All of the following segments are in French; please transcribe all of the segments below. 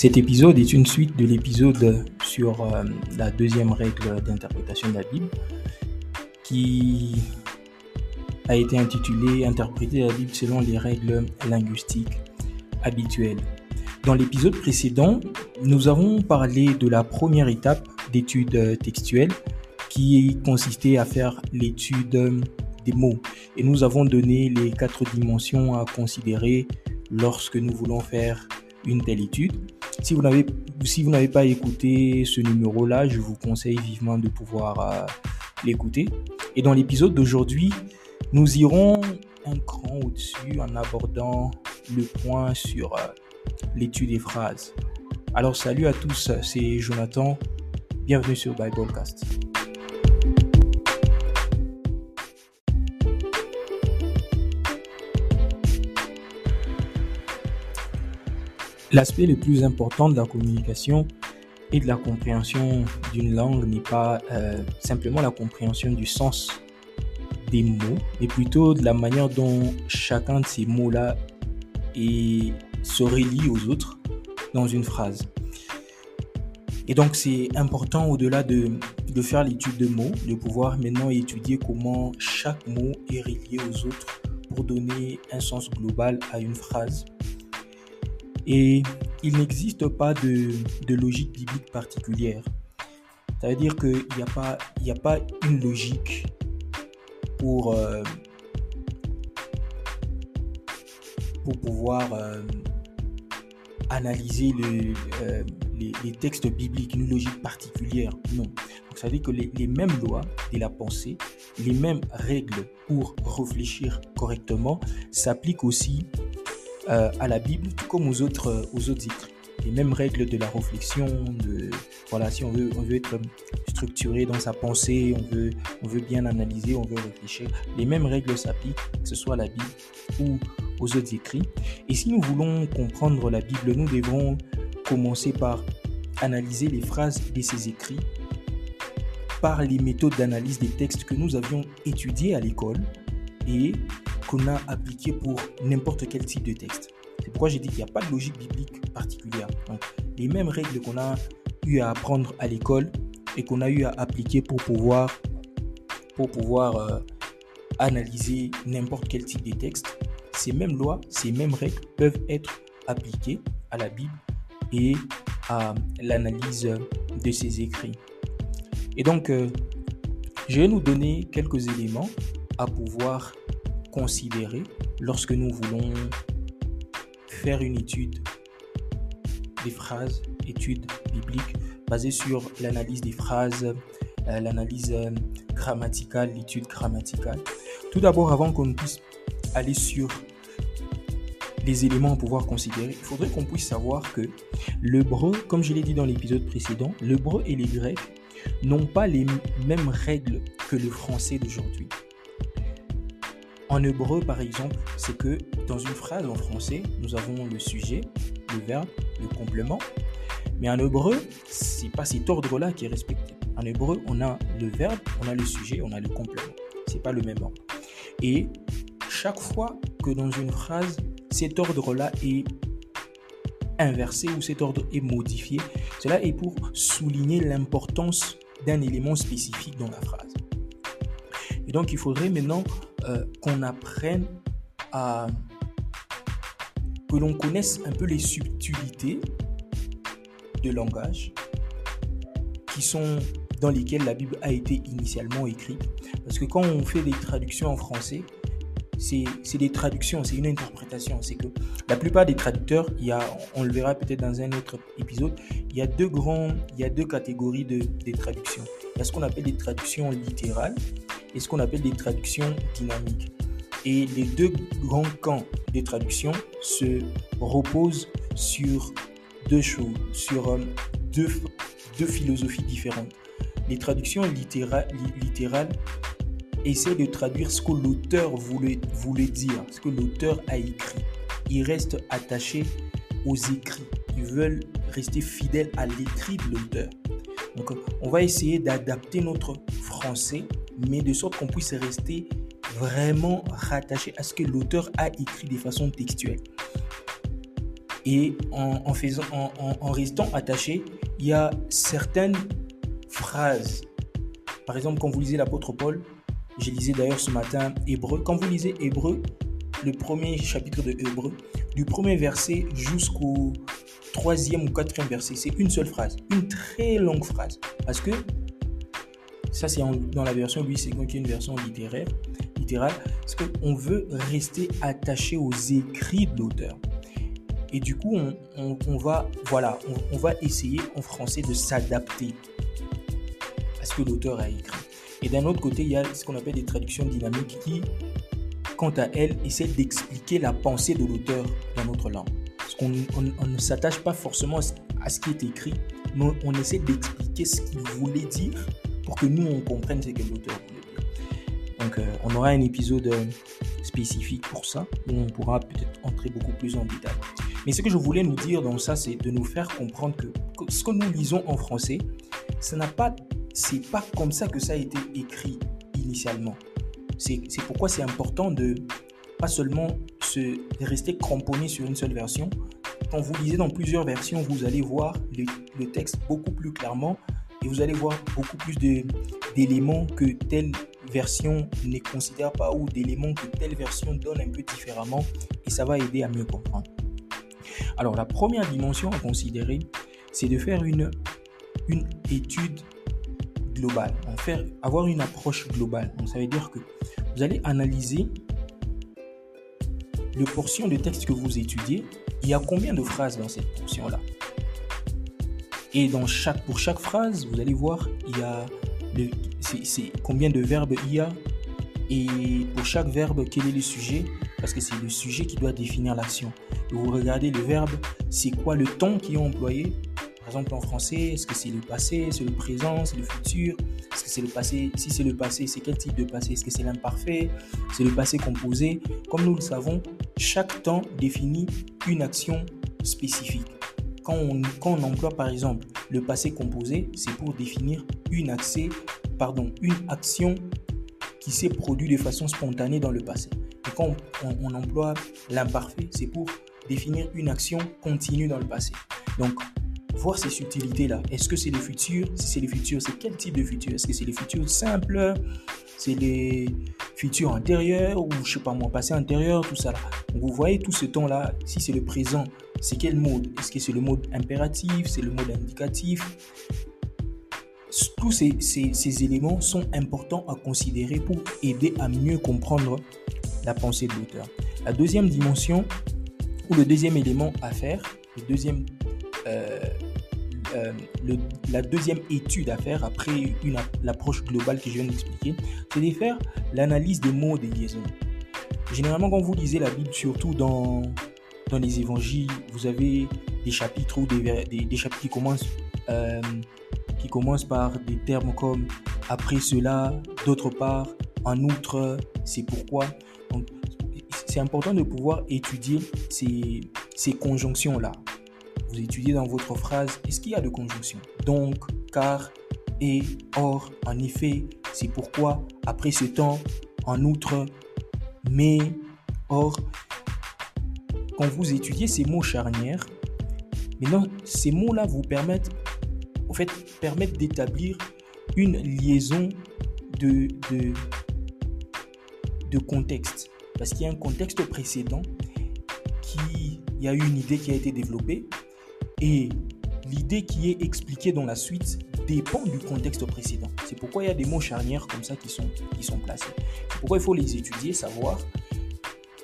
Cet épisode est une suite de l'épisode sur euh, la deuxième règle d'interprétation de la Bible qui a été intitulé Interpréter la Bible selon les règles linguistiques habituelles. Dans l'épisode précédent, nous avons parlé de la première étape d'étude textuelle qui consistait à faire l'étude des mots. Et nous avons donné les quatre dimensions à considérer lorsque nous voulons faire une telle étude. Si vous n'avez si vous n'avez pas écouté ce numéro-là, je vous conseille vivement de pouvoir euh, l'écouter. Et dans l'épisode d'aujourd'hui, nous irons un cran au-dessus en abordant le point sur euh, l'étude des phrases. Alors salut à tous, c'est Jonathan. Bienvenue sur Biblecast. L'aspect le plus important de la communication et de la compréhension d'une langue n'est pas euh, simplement la compréhension du sens des mots, mais plutôt de la manière dont chacun de ces mots-là se relie aux autres dans une phrase. Et donc c'est important au-delà de, de faire l'étude de mots, de pouvoir maintenant étudier comment chaque mot est relié aux autres pour donner un sens global à une phrase et il n'existe pas de, logique biblique particulière. C'est-à-dire qu'il n'y a, pas, a pas une logique pour, euh, pour pouvoir euh, analyser euh, les, textes bibliques, une logique particulière. Non. Donc, ça veut dire que les, les mêmes lois et la pensée, les mêmes règles pour réfléchir correctement s'appliquent aussi à la Bible, comme aux autres, euh, aux autres écrits. Les mêmes règles de la réflexion, de, voilà, si on veut, on veut être structuré dans sa pensée, on veut, on veut bien analyser, on veut réfléchir, les mêmes règles s'appliquent, que ce soit à la Bible ou aux autres écrits. Et si nous voulons comprendre la Bible, nous devons commencer par analyser les phrases de ces écrits par les méthodes d'analyse des textes que nous avions étudiés à l'école et qu'on a appliqué pour n'importe quel type de texte. C'est pourquoi j'ai dit qu'il n'y a pas de logique biblique particulière. les mêmes règles qu'on a eu à apprendre à l'école et qu'on a eu à appliquer pour pouvoir, pour pouvoir euh, analyser n'importe quel type de texte, ces mêmes lois, ces mêmes règles peuvent être appliquées à la Bible et à l'analyse de ses écrits. Et donc, euh, je vais nous donner quelques éléments à pouvoir considérer lorsque nous voulons faire une étude des phrases, étude biblique basée sur l'analyse des phrases, euh, l'analyse euh, grammaticale, l'étude grammaticale. Tout d'abord, avant qu'on puisse aller sur les éléments à pouvoir considérer, il faudrait qu'on puisse savoir que l'hébreu, comme je l'ai dit dans l'épisode précédent, l'hébreu et les grecs n'ont pas les mêmes règles que le français d'aujourd'hui. En hébreu, par exemple, c'est que dans une phrase en français, nous avons le sujet, le verbe, le complément. Mais en hébreu, c'est pas cet ordre-là qui est respecté. En hébreu, on a le verbe, on a le sujet, on a le complément. C'est pas le même ordre. Et chaque fois que dans une phrase, cet ordre-là est inversé ou cet ordre est modifié, cela est pour souligner l'importance d'un élément spécifique dans la phrase. Et donc, il faudrait maintenant euh, qu'on apprenne à... que l'on connaisse un peu les subtilités de langage qui sont dans lesquelles la Bible a été initialement écrite. Parce que quand on fait des traductions en français, c'est des traductions, c'est une interprétation. C'est que la plupart des traducteurs, il y a, on le verra peut-être dans un autre épisode, il y a deux grands, il y a deux catégories de, de traductions. Il y a ce qu'on appelle des traductions littérales et ce qu'on appelle des traductions dynamiques. Et les deux grands camps de traduction se reposent sur deux choses, sur euh, deux, deux philosophies différentes. Les traductions littérales, littérales essaient de traduire ce que l'auteur voulait, voulait dire, ce que l'auteur a écrit. Ils restent attachés aux écrits. Ils veulent rester fidèles à l'écrit de l'auteur. Donc, on va essayer d'adapter notre français mais de sorte qu'on puisse rester vraiment rattaché à ce que l'auteur a écrit de façon textuelle. Et en, faisant, en, restant attaché, il y a certaines phrases. Par exemple, quand vous lisez l'apôtre Paul, j'ai lisé d'ailleurs ce matin Hébreu. Quand vous lisez Hébreu, le premier chapitre de Hébreu, du premier verset jusqu'au troisième ou quatrième verset, c'est une seule phrase, une très longue phrase. Parce que ça, c'est dans la version lui, c'est une version littéraire, littérale, parce qu'on veut rester attaché aux écrits de l'auteur. Et du coup, on, va, voilà, on, va essayer en français de s'adapter à ce que l'auteur a écrit. Et d'un autre côté, il y a ce qu'on appelle des traductions dynamiques qui, quant à elles, essaient d'expliquer la pensée de l'auteur dans notre langue. Parce qu'on on, ne s'attache pas forcément à ce qui est écrit, mais on essaie d'expliquer ce qu'il voulait dire pour que nous, on comprenne ce que l'auteur voulait dire. Donc, euh, on aura un épisode euh, spécifique pour ça, où on pourra peut-être entrer beaucoup plus en détail. Mais ce que je voulais nous dire dans ça, c'est de nous faire comprendre que, ce que nous lisons en français, ce n'a pas, c'est pas comme ça que ça a été écrit initialement. C'est pourquoi c'est important de pas seulement se rester cramponné sur une seule version. Quand vous lisez dans plusieurs versions, vous allez voir le texte beaucoup plus clairement et vous allez voir beaucoup plus d'éléments que telle version ne considère pas ou d'éléments que telle version donne un peu différemment et ça va aider à mieux comprendre. Alors la première dimension à considérer, c'est de faire une, une étude globale, faire, avoir une approche globale. Donc ça veut dire que vous allez analyser le portion de texte que vous étudiez. Il y a combien de phrases dans cette portion-là? Et dans chaque, pour chaque phrase, vous allez voir, il y a combien de verbes il y a. Et pour chaque verbe, quel est le sujet? Parce que c'est le sujet qui doit définir l'action. Vous regardez le verbe, c'est quoi le temps qui est employé? Par exemple, en français, est-ce que c'est le passé, c'est le présent, c'est le futur? Est-ce que c'est le passé? Si c'est le passé, c'est quel type de passé? Est-ce que c'est l'imparfait? C'est le passé composé? Comme nous le savons, chaque temps définit une action spécifique. Quand on, emploie par exemple le passé composé, c'est pour définir une, action qui s'est produite de façon spontanée dans le passé. Et quand on, emploie l'imparfait, c'est pour définir une action continue dans le passé. Donc, voir ces subtilités-là. Est-ce que c'est le futur? Si c'est le futur, c'est quel type de futur? Est-ce que c'est les futurs simples? C'est les futurs antérieurs ou je sais pas moi, passé antérieur, tout ça là. vous voyez tout ce temps-là, si c'est le présent, c'est quel mode? Est-ce que c'est le mode impératif? C'est le mode indicatif? Tous ces, ces, éléments sont importants à considérer pour aider à mieux comprendre la pensée de l'auteur. La deuxième dimension, ou le deuxième élément à faire, le deuxième, euh, euh, la deuxième étude à faire après une, l'approche globale que je viens d'expliquer, c'est de faire l'analyse des mots des liaisons. Généralement, quand vous lisez la Bible, surtout dans dans les évangiles, vous avez des chapitres ou des, chapitres qui commencent, euh, qui commencent par des termes comme après cela, d'autre part, en outre, c'est pourquoi. Donc, c'est important de pouvoir étudier ces, ces conjonctions-là. Vous étudiez dans votre phrase, est-ce qu'il y a de conjonctions Donc, car, et, or, en effet, c'est pourquoi, après ce temps, en outre, mais, or, quand vous étudiez ces mots charnières, maintenant, ces mots-là vous permettent, en fait, permettent d'établir une liaison de, de, de contexte. Parce qu'il y a un contexte précédent qui, il y a eu une idée qui a été développée et l'idée qui est expliquée dans la suite dépend du contexte précédent. C'est pourquoi il y a des mots charnières comme ça qui sont, qui sont placés. C'est pourquoi il faut les étudier, savoir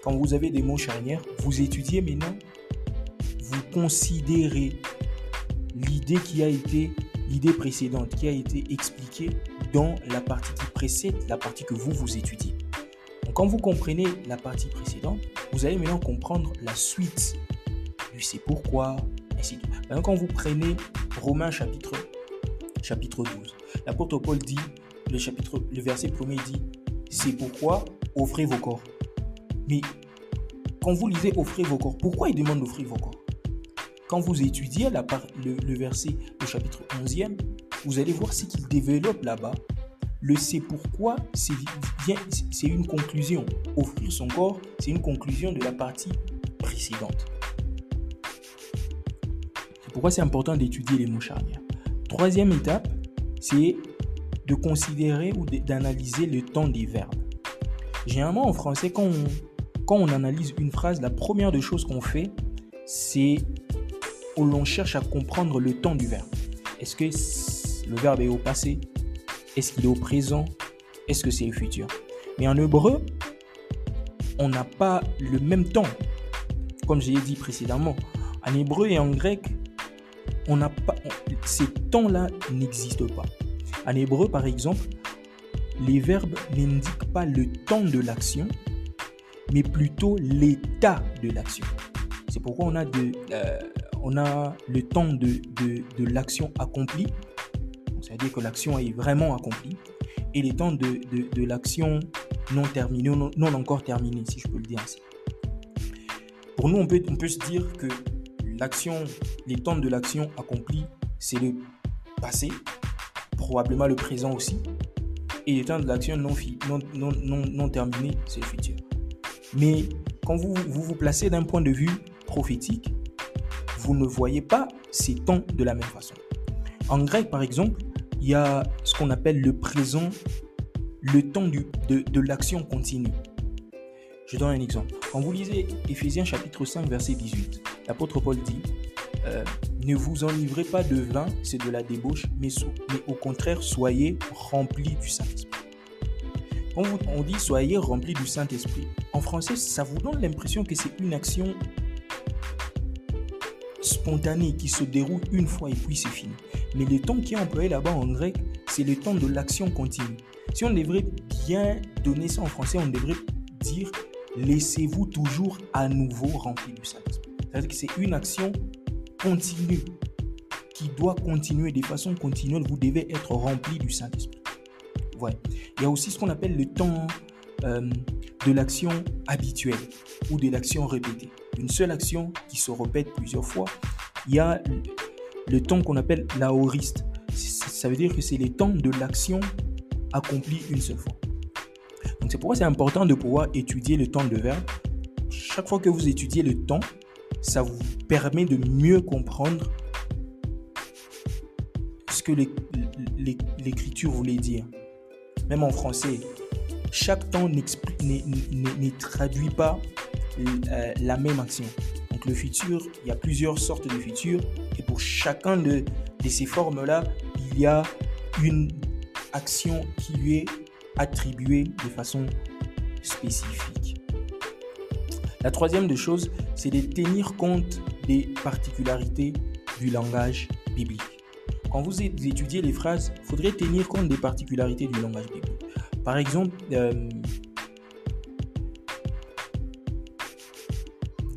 quand vous avez des mots charnières, vous étudiez maintenant, vous considérez l'idée qui a été, l'idée précédente qui a été expliquée dans la partie qui précède la partie que vous, vous étudiez. Donc, quand vous comprenez la partie précédente, vous allez maintenant comprendre la suite du c'est pourquoi, quand vous prenez Romains chapitre, chapitre 12, l'apôtre Paul dit, le, chapitre, le verset premier dit, c'est pourquoi offrez vos corps. Mais quand vous lisez offrez vos corps, pourquoi il demande d'offrir vos corps? Quand vous étudiez la le, verset, le chapitre 11e, vous allez voir ce qu'il développe là-bas. Le c'est pourquoi, c'est une conclusion. Offrir son corps, c'est une conclusion de la partie précédente. Pourquoi c'est important d'étudier les mots charnières. Troisième étape, c'est de considérer ou d'analyser le temps des verbes. Généralement en français, quand on, analyse une phrase, la première des choses qu'on fait, c'est l'on cherche à comprendre le temps du verbe. Est-ce que le verbe est au passé? Est-ce qu'il est au présent? Est-ce que c'est le futur? Mais en hébreu, on n'a pas le même temps. Comme je l'ai dit précédemment, en hébreu et en grec, on n'a pas ces temps-là n'existent pas. En hébreu, par exemple, les verbes n'indiquent pas le temps de l'action, mais plutôt l'état de l'action. C'est pourquoi on a, de, euh, on a le temps de, de, l'action accomplie, c'est-à-dire que l'action est vraiment accomplie, et les temps de, de l'action non terminée, non, non, encore terminée, si je peux le dire ainsi. Pour nous, on peut, on peut se dire que l'action, les temps de l'action accomplie, c'est le passé, probablement le présent aussi, et les temps de l'action non, non, non, non, non terminé, c'est le futur. Mais quand vous vous, placez d'un point de vue prophétique, vous ne voyez pas ces temps de la même façon. En grec, par exemple, il y a ce qu'on appelle le présent, le temps du, de, de l'action continue. Je donne un exemple. Quand vous lisez Éphésiens chapitre 5, verset 18, l'apôtre Paul dit euh, Ne vous enivrez pas de vin, c'est de la débauche, mais, au contraire, soyez remplis du Saint-Esprit. Quand on dit soyez remplis du Saint-Esprit, en français, ça vous donne l'impression que c'est une action spontanée qui se déroule une fois et puis c'est fini. Mais le temps qui est employé là-bas en grec, c'est le temps de l'action continue. Si on devrait bien donner ça en français, on devrait dire laissez-vous toujours à nouveau remplir du Saint-Esprit. C'est-à-dire que c'est une action continue qui doit continuer de façon continuelle. Vous devez être rempli du Saint-Esprit. Ouais. Il y a aussi ce qu'on appelle le temps euh, de l'action habituelle ou de l'action répétée. Une seule action qui se répète plusieurs fois. Il y a le temps qu'on appelle l'aoriste. Ça veut dire que c'est le temps de l'action accomplie une seule fois. Donc c'est pourquoi c'est important de pouvoir étudier le temps de verbe. Chaque fois que vous étudiez le temps, ça vous permet de mieux comprendre ce que l'écriture voulait dire. Même en français, chaque temps ne traduit pas euh, la même action. Donc le futur, il y a plusieurs sortes de futurs et pour chacun de, de ces formes-là, il y a une action qui lui est attribuée de façon spécifique. La troisième des choses, c'est de tenir compte des particularités du langage biblique. Quand vous étudiez les phrases, il faudrait tenir compte des particularités du langage biblique. Par exemple, euh,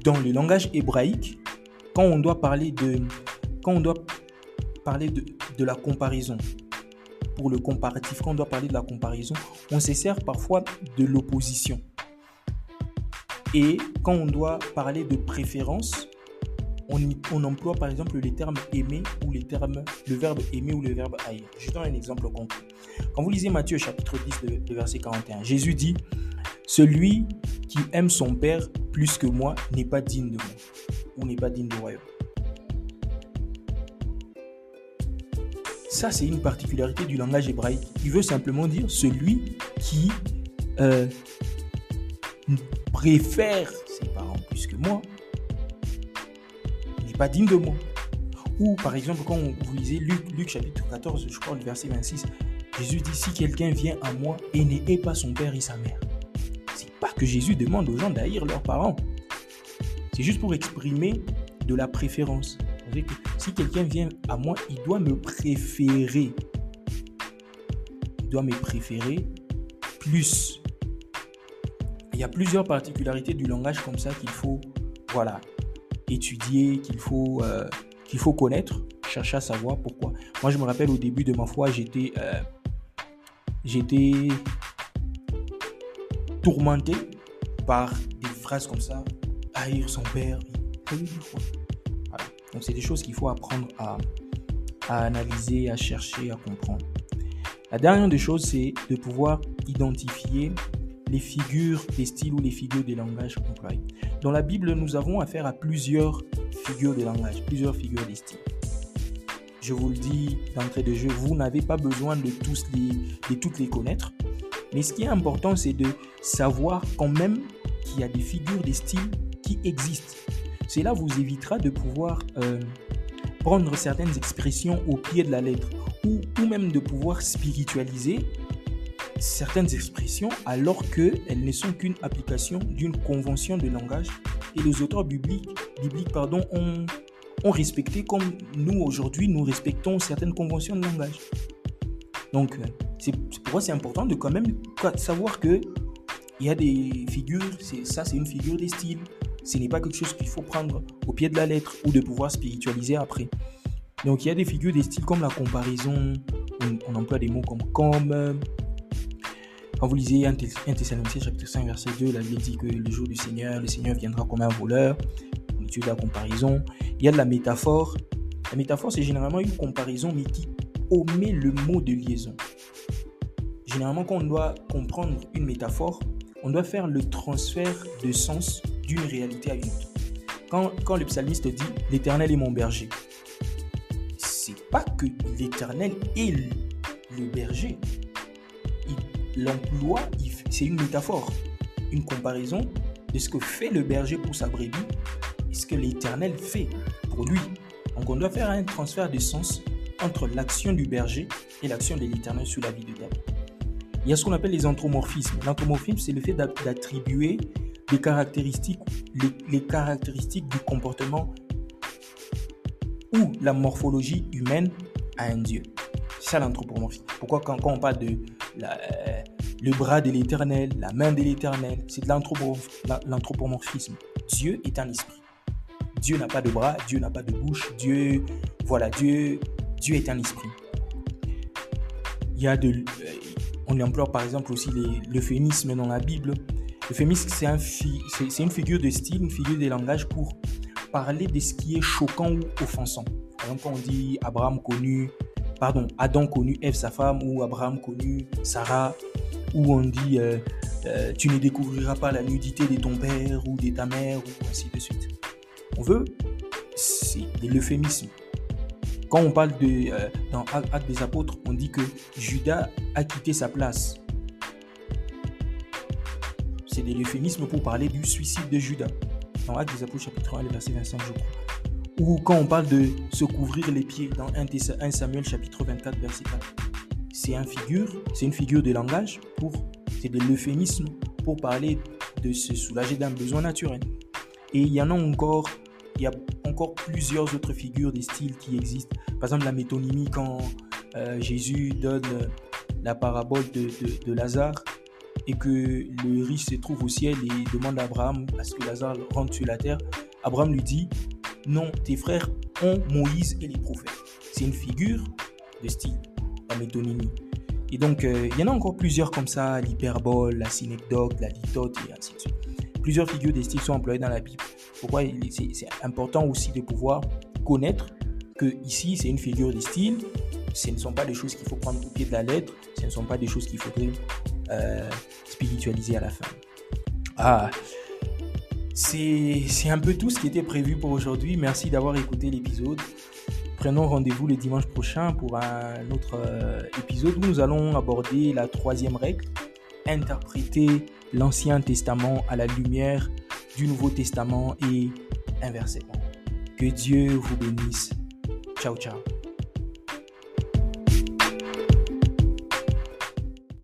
dans le langage hébraïque, quand on doit parler de, de la comparaison, pour le comparatif, quand on doit parler de la comparaison, on se sert parfois de l'opposition. Et quand on doit parler de préférence, on, emploie par exemple les termes aimer ou les termes, le verbe aimer ou le verbe haïr. Je donne un exemple concret. Quand vous lisez Matthieu chapitre 10, le, verset 41, Jésus dit, Celui qui aime son Père plus que moi n'est pas digne de moi ou n'est pas digne du royaume. Ça, c'est une particularité du langage hébraïque. Il veut simplement dire celui qui euh, préfère ses parents plus que moi n'est pas digne de moi. Ou par exemple, quand vous lisez Luc, chapitre 14, je crois le verset 26, Jésus dit si quelqu'un vient à moi et n'est pas son père et sa mère. C'est pas que Jésus demande aux gens d'haïr leurs parents. C'est juste pour exprimer de la préférence si quelqu'un vient à moi, il doit me préférer. Il doit me préférer plus. Il y a plusieurs particularités du langage comme ça qu'il faut voilà, étudier, qu'il faut, euh, faut connaître, chercher à savoir pourquoi. Moi, je me rappelle au début de ma foi, j'étais euh, j'étais tourmenté par des phrases comme ça. Haïr son père. Donc c'est des choses qu'il faut apprendre à, analyser, à chercher, à comprendre. La dernière des choses, c'est de pouvoir identifier les figures des styles ou les figures des langages employés. Dans la Bible, nous avons affaire à plusieurs figures de langage, plusieurs figures de style. Je vous le dis d'entrée de jeu, vous n'avez pas besoin de, tous les, de toutes les connaître. Mais ce qui est important, c'est de savoir quand même qu'il y a des figures de style qui existent. Cela vous évitera de pouvoir euh, prendre certaines expressions au pied de la lettre ou, ou même de pouvoir spiritualiser certaines expressions alors qu'elles ne sont qu'une application d'une convention de langage et les auteurs bibliques, pardon, ont, ont respecté comme nous aujourd'hui nous respectons certaines conventions de langage. Donc c'est pourquoi c'est important de quand même savoir que il y a des figures, ça c'est une figure des styles. Ce n'est pas quelque chose qu'il faut prendre au pied de la lettre ou de pouvoir spiritualiser après. Donc il y a des figures des styles comme la comparaison, on, emploie des mots comme comme, quand vous lisez 1 Thessaloniciens chapitre 5 verset 2, la Bible dit que le jour du Seigneur, le Seigneur viendra comme un voleur. On étudie la comparaison. Il y a de la métaphore. La métaphore, c'est généralement une comparaison, mais qui omet le mot de liaison. Généralement, quand on doit comprendre une métaphore, on doit faire le transfert de sens d'une réalité à une autre. Quand, quand le psalmiste dit L'Éternel est mon berger, c'est pas que l'Éternel est le berger, l'emploi, c'est une métaphore, une comparaison de ce que fait le berger pour sa brebis et ce que l'Éternel fait pour lui. Donc on doit faire un transfert de sens entre l'action du berger et l'action de l'Éternel sur la vie de David. Il y a ce qu'on appelle les anthropomorphismes. L'anthropomorphisme, c'est le fait d'attribuer les caractéristiques, les, caractéristiques du comportement ou la morphologie humaine à un dieu. C'est ça l'anthropomorphisme. Pourquoi quand, on parle de le bras de l'éternel, la main de l'éternel. C'est de l'anthropomorphisme. Dieu est un esprit. Dieu n'a pas de bras, Dieu n'a pas de bouche, Dieu, voilà, Dieu, Dieu est un esprit. Il y a de, euh, on emploie par exemple aussi l'euphémisme dans la Bible. L'euphémisme, c'est un une figure de style, une figure de langage pour parler de ce qui est choquant ou offensant. Par exemple, quand on dit Abraham connu, pardon, Adam connu Ève sa femme, ou Abraham connu Sarah, où on dit euh, euh, tu ne découvriras pas la nudité de ton père ou de ta mère, ou ainsi de suite. On veut, c'est de l'euphémisme. Quand on parle de, euh, dans Actes des Apôtres, on dit que Judas a quitté sa place. C'est de l'euphémisme pour parler du suicide de Judas. Dans Actes des Apôtres, chapitre 1, verset 25, je crois. Ou quand on parle de se couvrir les pieds dans 1 Samuel, chapitre 24, verset 4 c'est un figure, c'est une figure de langage pour, c'est de l'euphémisme pour parler de se soulager d'un besoin naturel. Et il y en a encore, il y a encore plusieurs autres figures des styles qui existent. Par exemple, la métonymie quand euh, Jésus donne la parabole de, Lazare et que le riche se trouve au ciel et demande à Abraham parce que Lazare rentre sur la terre. Abraham lui dit Non, tes frères ont Moïse et les prophètes. C'est une figure de style la métonymie. Et donc, euh, il y en a encore plusieurs comme ça, l'hyperbole, la synecdoque, la litote, et ainsi de suite. Plusieurs figures des styles sont employées dans la Bible. Pourquoi c'est important aussi de pouvoir connaître que ici, c'est une figure de style. Ce ne sont pas des choses qu'il faut prendre au pied de la lettre. Ce ne sont pas des choses qu'il faudrait euh, spiritualiser à la fin. Ah, c'est un peu tout ce qui était prévu pour aujourd'hui. Merci d'avoir écouté l'épisode. Prenons rendez-vous le dimanche prochain pour un autre euh, épisode où nous allons aborder la troisième règle, interpréter l'Ancien Testament à la lumière du Nouveau Testament et inversement. Que Dieu vous bénisse. Ciao, ciao.